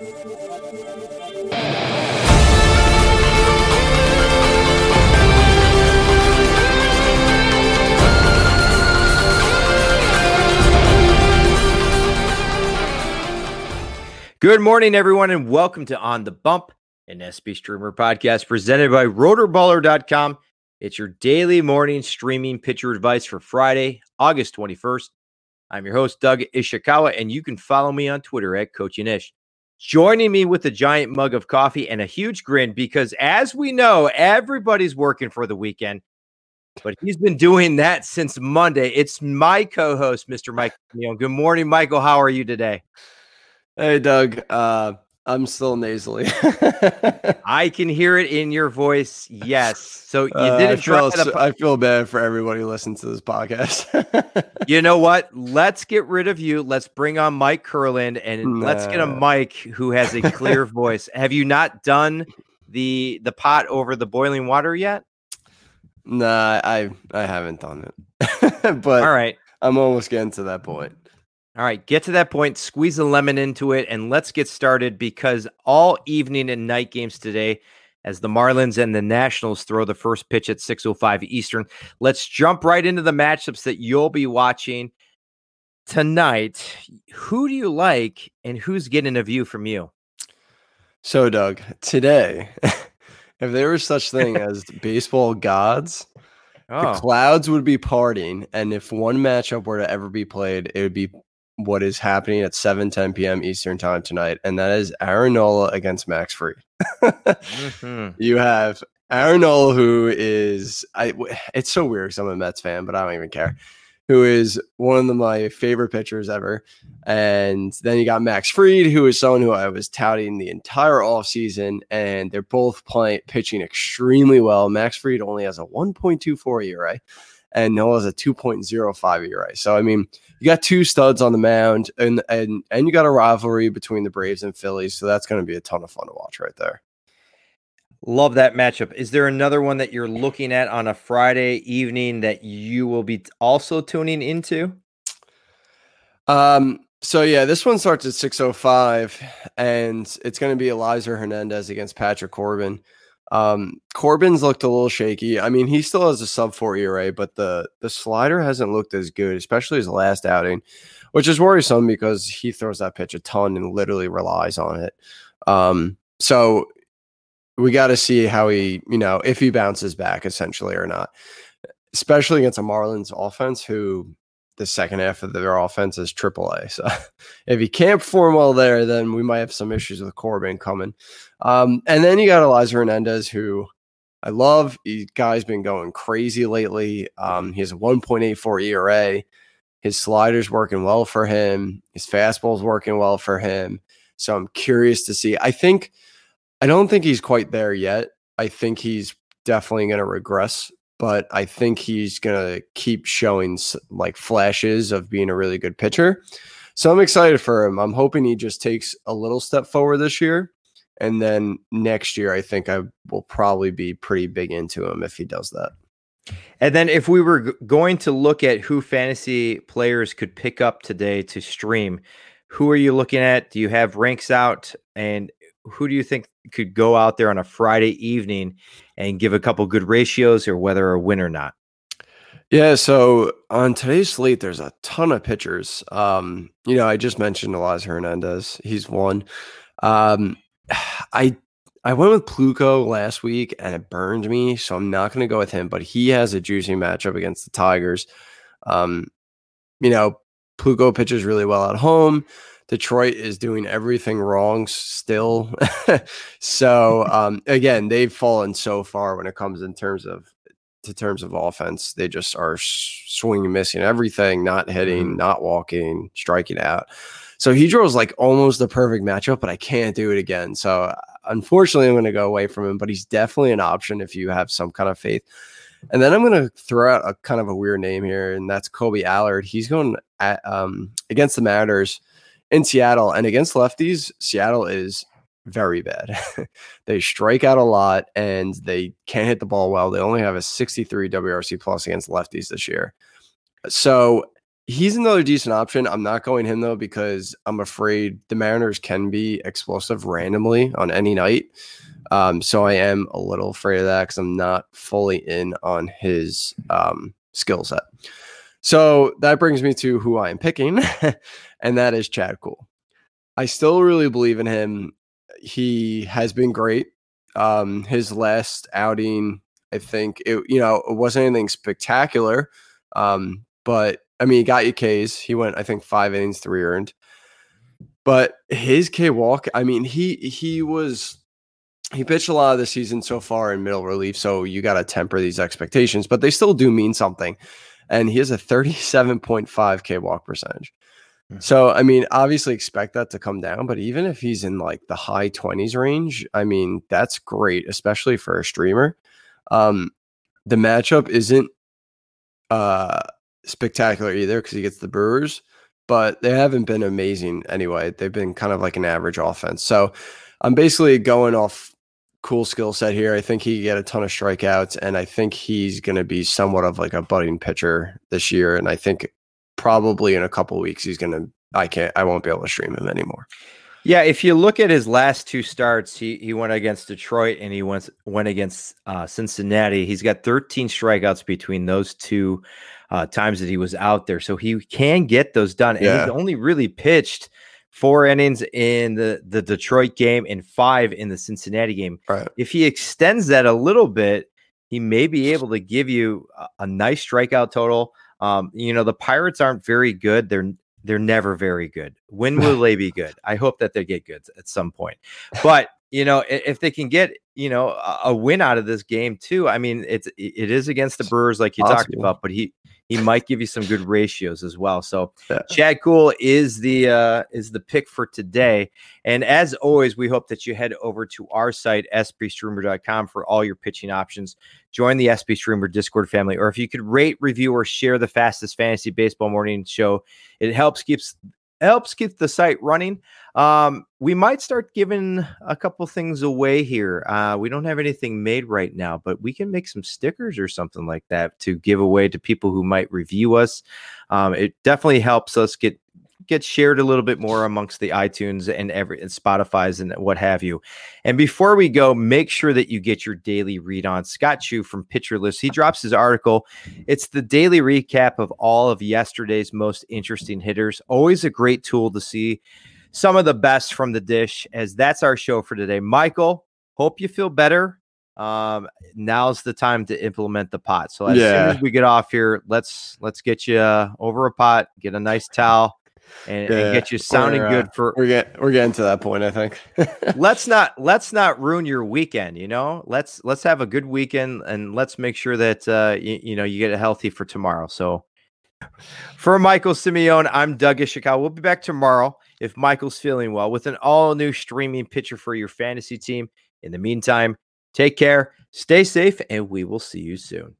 Good morning, everyone, and welcome to On the Bump, an SP Streamer podcast presented by rotoballer.com. It's your daily morning streaming pitcher advice for Friday, August 21st. I'm your host, Doug Ishikawa, and you can follow me on Twitter at Coaching Ish. Joining me with a giant mug of coffee and a huge grin because, as we know, everybody's working for the weekend, but he's been doing that since Monday. It's my co host, Mr. Mike. Good morning, Michael. How are you today? Hey, Doug. Uh, I'm still nasally. I can hear it in your voice. Yes. So you Uh, didn't I feel. I feel bad for everybody who listens to this podcast. You know what? Let's get rid of you. Let's bring on Mike Curland and let's get a Mike who has a clear voice. Have you not done the the pot over the boiling water yet? nah, I I haven't done it, but All right. I'm almost getting to that point. All right, get to that point, squeeze a lemon into it, and let's get started because all evening and night games today, as the Marlins and the Nationals throw the first pitch at 6:05 Eastern. Let's jump right into the matchups that you'll be watching tonight. Who do you like, and who's getting a view from you? So, Doug, today, if there was such thing as baseball gods, the Oh, clouds would be parting, and if one matchup were to ever be played, it would be what is happening at 7 10 p.m. Eastern time tonight, and that is Aaron Nola against Max Fried. mhm. You have Aaron Nola, who is I. It's so weird because I'm a Mets fan, but I don't even care. Who is one of the, my favorite pitchers ever, and then you got Max Fried, who is someone who I was touting the entire offseason, and they're both playing pitching extremely well. Max Fried only has a 1.24 ERA, and Noah has a 2.05 ERA. So I mean, you got two studs on the mound, and and and you got a rivalry between the Braves and Phillies, so that's going to be a ton of fun to watch right there. Love that matchup. Is there another one that you're looking at on a Friday evening that you will be also tuning into? Um. So yeah, this one starts at six oh five, and it's going to be Elieser Hernandez against Patrick Corbin. Um, Corbin's looked a little shaky. I mean, he still has a sub four ERA, but the the slider hasn't looked as good, especially his last outing, which is worrisome because he throws that pitch a ton and literally relies on it. Um, so we got to see how he, you know, if he bounces back essentially or not, especially against a Marlins offense who the second half of their offense is AAA. So if he can't perform well there, then we might have some issues with Corbin coming. Um, and then you got Elieser Hernandez, who I love. He guy's been going crazy lately. Um, he has a 1.84 ERA. His slider's working well for him. His fastball's working well for him. So I'm curious to see. I think I don't think he's quite there yet. I think he's definitely going to regress, but I think he's going to keep showing like flashes of being a really good pitcher. So I'm excited for him. I'm hoping he just takes a little step forward this year. And then next year, I think I will probably be pretty big into him if he does that. And then if we were g- going to look at who fantasy players could pick up today to stream, who are you looking at? Do you have ranks out and who do you think could go out there on a Friday evening and give a couple good ratios or whether a win or not? Yeah, so on today's slate, there's a ton of pitchers. Um, you know, I just mentioned Elieser Hernandez. He's one. Um, I I went with Plutko last week and it burned me, so I'm not going to go with him. But he has a juicy matchup against the Tigers. Um, you know, Plutko pitches really well at home. Detroit is doing everything wrong still. so um, again, they've fallen so far when it comes in terms of to terms of offense. They just are swinging, missing everything, not hitting, not walking, striking out. So he draws like almost the perfect matchup, but I can't do it again. So unfortunately, I'm going to go away from him. But he's definitely an option if you have some kind of faith. And then I'm going to throw out a kind of a weird name here, and that's Kolby Allard. He's going at, um, against the Mariners in Seattle, and against lefties, Seattle is very bad. they strike out a lot, and they can't hit the ball well. They only have a 63 WRC plus against lefties this year. So he's another decent option. I'm not going him though because I'm afraid the Mariners can be explosive randomly on any night. Um, so I am a little afraid of that because I'm not fully in on his um, skill set. So that brings me to who I am picking, and that is Chad Kuhl. I still really believe in him. He has been great. Um, his last outing, I think it, you know, it wasn't anything spectacular. Um, but I mean, he got you K's. He went, I think, five innings, three earned. But his K walk, I mean, he he was he pitched a lot of the season so far in middle relief, so you got to temper these expectations, but they still do mean something. And he has a 37.5 K walk percentage. Mm-hmm. So, I mean, obviously expect that to come down, but even if he's in like the high 20s range, I mean, that's great, especially for a streamer. Um, the matchup isn't uh spectacular either because he gets the Brewers, but they haven't been amazing anyway. They've been kind of like an average offense. So I'm basically going off Kuhl skill set here. I think he get a ton of strikeouts, and I think he's going to be somewhat of like a budding pitcher this year. And I think probably in a couple weeks he's going to. I can't. I won't be able to stream him anymore. Yeah, if you look at his last two starts, he he went against Detroit and he went went against uh, Cincinnati. He's got 13 strikeouts between those two uh, times that he was out there, so he can get those done. And yeah. he's only really pitched four innings in the the Detroit game and five in the Cincinnati game. Right. If he extends that a little bit, he may be able to give you a, a nice strikeout total. Um, you know, the Pirates aren't very good. They're they're never very good. When will they be good? I hope that they get good at some point. But you know, if they can get you know a win out of this game too, I mean, it's it is against the Brewers, like you Possible. talked about. But he he might give you some good ratios as well. So yeah. Chad Kuhl is the uh, is the pick for today. And as always, we hope that you head over to our site, spstreamer.com for all your pitching options. Join the SP Streamer Discord family, or if you could rate, review, or share the fastest fantasy baseball morning show, it helps keeps helps keep the site running. Um, we might start giving a couple things away here. Uh, we don't have anything made right now, but we can make some stickers or something like that to give away to people who might review us. Um, it definitely helps us get gets shared a little bit more amongst the iTunes and every and Spotify's and what have you. And before we go, make sure that you get your daily read on Scott Chu from Pitcher List. He drops his article. It's the daily recap of all of yesterday's most interesting hitters. Always a great tool to see some of the best from the dish, as that's our show for today. Michael, hope you feel better. Um, now's the time to implement the pot. So as yeah. soon as we get off here, let's let's get you uh, over a pot, get a nice towel, and, yeah, and get you sounding good uh, for we're getting we're getting to that point i think. Let's not let's not ruin your weekend you know? Let's let's have a good weekend and let's make sure that uh you, you know you get it healthy for tomorrow. So for michael simeone i'm doug ishikawa. We'll be back tomorrow if michael's feeling well with an all new streaming pitcher for your fantasy team. In the meantime take care stay safe and we will see you soon